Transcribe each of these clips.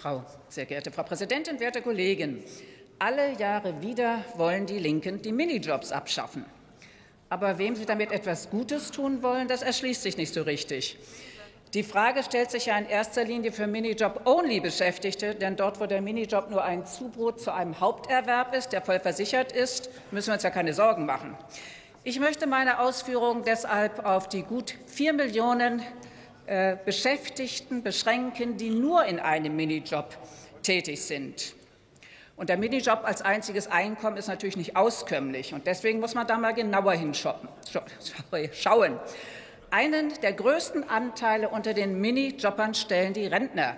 Frau, sehr geehrte Frau Präsidentin, werte Kollegen! Alle Jahre wieder wollen die Linken die Minijobs abschaffen. Aber wem sie damit etwas Gutes tun wollen, das erschließt sich nicht so richtig. Die Frage stellt sich ja in erster Linie für Minijob-Only-Beschäftigte, denn dort, wo der Minijob nur ein Zubrot zu einem Haupterwerb ist, der voll versichert ist, müssen wir uns ja keine Sorgen machen. Ich möchte meine Ausführungen deshalb auf die gut vier Millionen äh, Beschäftigten beschränken, die nur in einem Minijob tätig sind. Und der Minijob als einziges Einkommen ist natürlich nicht auskömmlich. Und deswegen muss man da mal genauer hinschauen. Einen der größten Anteile unter den Minijobbern stellen die Rentner.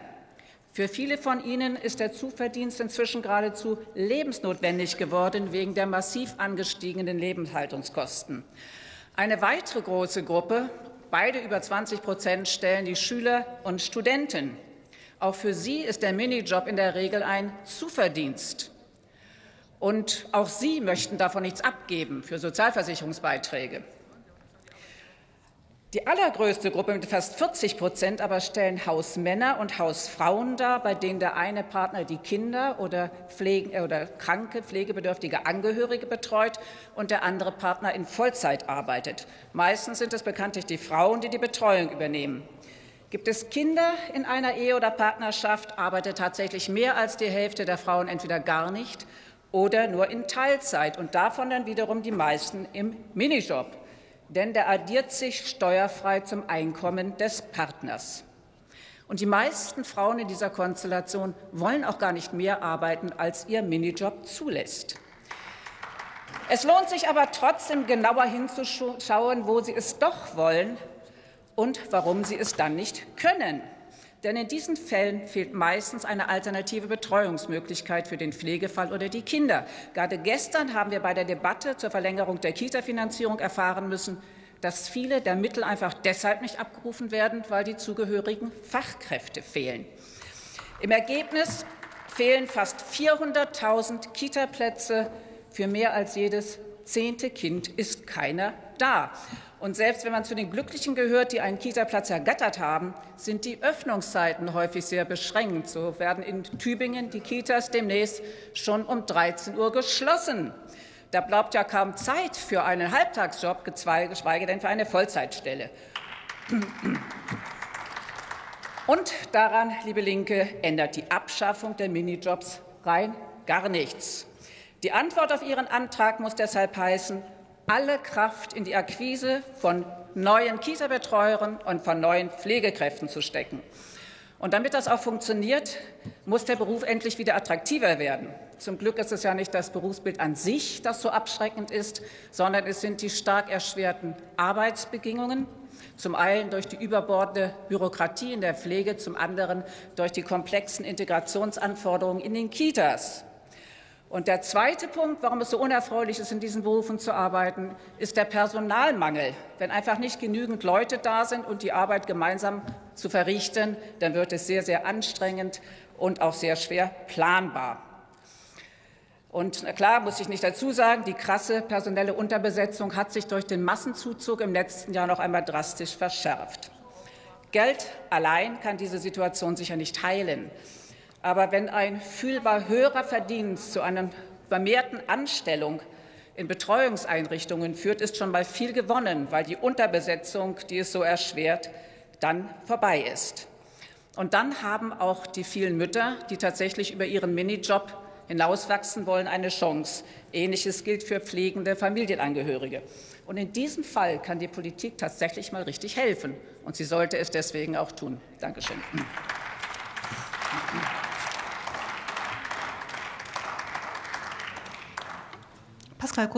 Für viele von ihnen ist der Zuverdienst inzwischen geradezu lebensnotwendig geworden wegen der massiv angestiegenen Lebenshaltungskosten. Eine weitere große Gruppe, beide über 20 Prozent, stellen die Schüler und Studenten. Auch für sie ist der Minijob in der Regel ein Zuverdienst. Und auch sie möchten davon nichts abgeben für Sozialversicherungsbeiträge. Die allergrößte Gruppe mit fast 40 Prozent aber stellen Hausmänner und Hausfrauen dar, bei denen der eine Partner die Kinder oder, Pflege, äh, oder kranke, pflegebedürftige Angehörige betreut und der andere Partner in Vollzeit arbeitet. Meistens sind es bekanntlich die Frauen, die die Betreuung übernehmen. Gibt es Kinder in einer Ehe oder Partnerschaft, arbeitet tatsächlich mehr als die Hälfte der Frauen entweder gar nicht oder nur in Teilzeit und davon dann wiederum die meisten im Minijob denn der addiert sich steuerfrei zum Einkommen des Partners. Und die meisten Frauen in dieser Konstellation wollen auch gar nicht mehr arbeiten, als ihr Minijob zulässt. Es lohnt sich aber trotzdem genauer hinzuschauen, wo sie es doch wollen und warum sie es dann nicht können. Denn in diesen Fällen fehlt meistens eine alternative Betreuungsmöglichkeit für den Pflegefall oder die Kinder. Gerade gestern haben wir bei der Debatte zur Verlängerung der Kita-Finanzierung erfahren müssen, dass viele der Mittel einfach deshalb nicht abgerufen werden, weil die zugehörigen Fachkräfte fehlen. Im Ergebnis fehlen fast 400.000 Kita-Plätze. Für mehr als jedes zehnte Kind ist keiner da. Und selbst wenn man zu den Glücklichen gehört, die einen Kita-Platz ergattert haben, sind die Öffnungszeiten häufig sehr beschränkt. So werden in Tübingen die Kitas demnächst schon um 13 Uhr geschlossen. Da bleibt ja kaum Zeit für einen Halbtagsjob, geschweige denn für eine Vollzeitstelle. Und daran, liebe Linke, ändert die Abschaffung der Minijobs rein gar nichts. Die Antwort auf Ihren Antrag muss deshalb heißen, alle Kraft in die Akquise von neuen Kita-Betreuern und von neuen Pflegekräften zu stecken. Und damit das auch funktioniert, muss der Beruf endlich wieder attraktiver werden. Zum Glück ist es ja nicht das Berufsbild an sich, das so abschreckend ist, sondern es sind die stark erschwerten Arbeitsbedingungen, zum einen durch die überbordende Bürokratie in der Pflege, zum anderen durch die komplexen Integrationsanforderungen in den Kitas. Und der zweite Punkt, warum es so unerfreulich ist, in diesen Berufen zu arbeiten, ist der Personalmangel. Wenn einfach nicht genügend Leute da sind und die Arbeit gemeinsam zu verrichten, dann wird es sehr, sehr anstrengend und auch sehr schwer planbar. Und klar, muss ich nicht dazu sagen, die krasse personelle Unterbesetzung hat sich durch den Massenzuzug im letzten Jahr noch einmal drastisch verschärft. Geld allein kann diese Situation sicher nicht heilen. Aber wenn ein fühlbar höherer Verdienst zu einer vermehrten Anstellung in Betreuungseinrichtungen führt, ist schon mal viel gewonnen, weil die Unterbesetzung, die es so erschwert, dann vorbei ist. Und dann haben auch die vielen Mütter, die tatsächlich über ihren Minijob hinauswachsen wollen, eine Chance. Ähnliches gilt für pflegende Familienangehörige. Und in diesem Fall kann die Politik tatsächlich mal richtig helfen. Und sie sollte es deswegen auch tun. Dankeschön. Pascal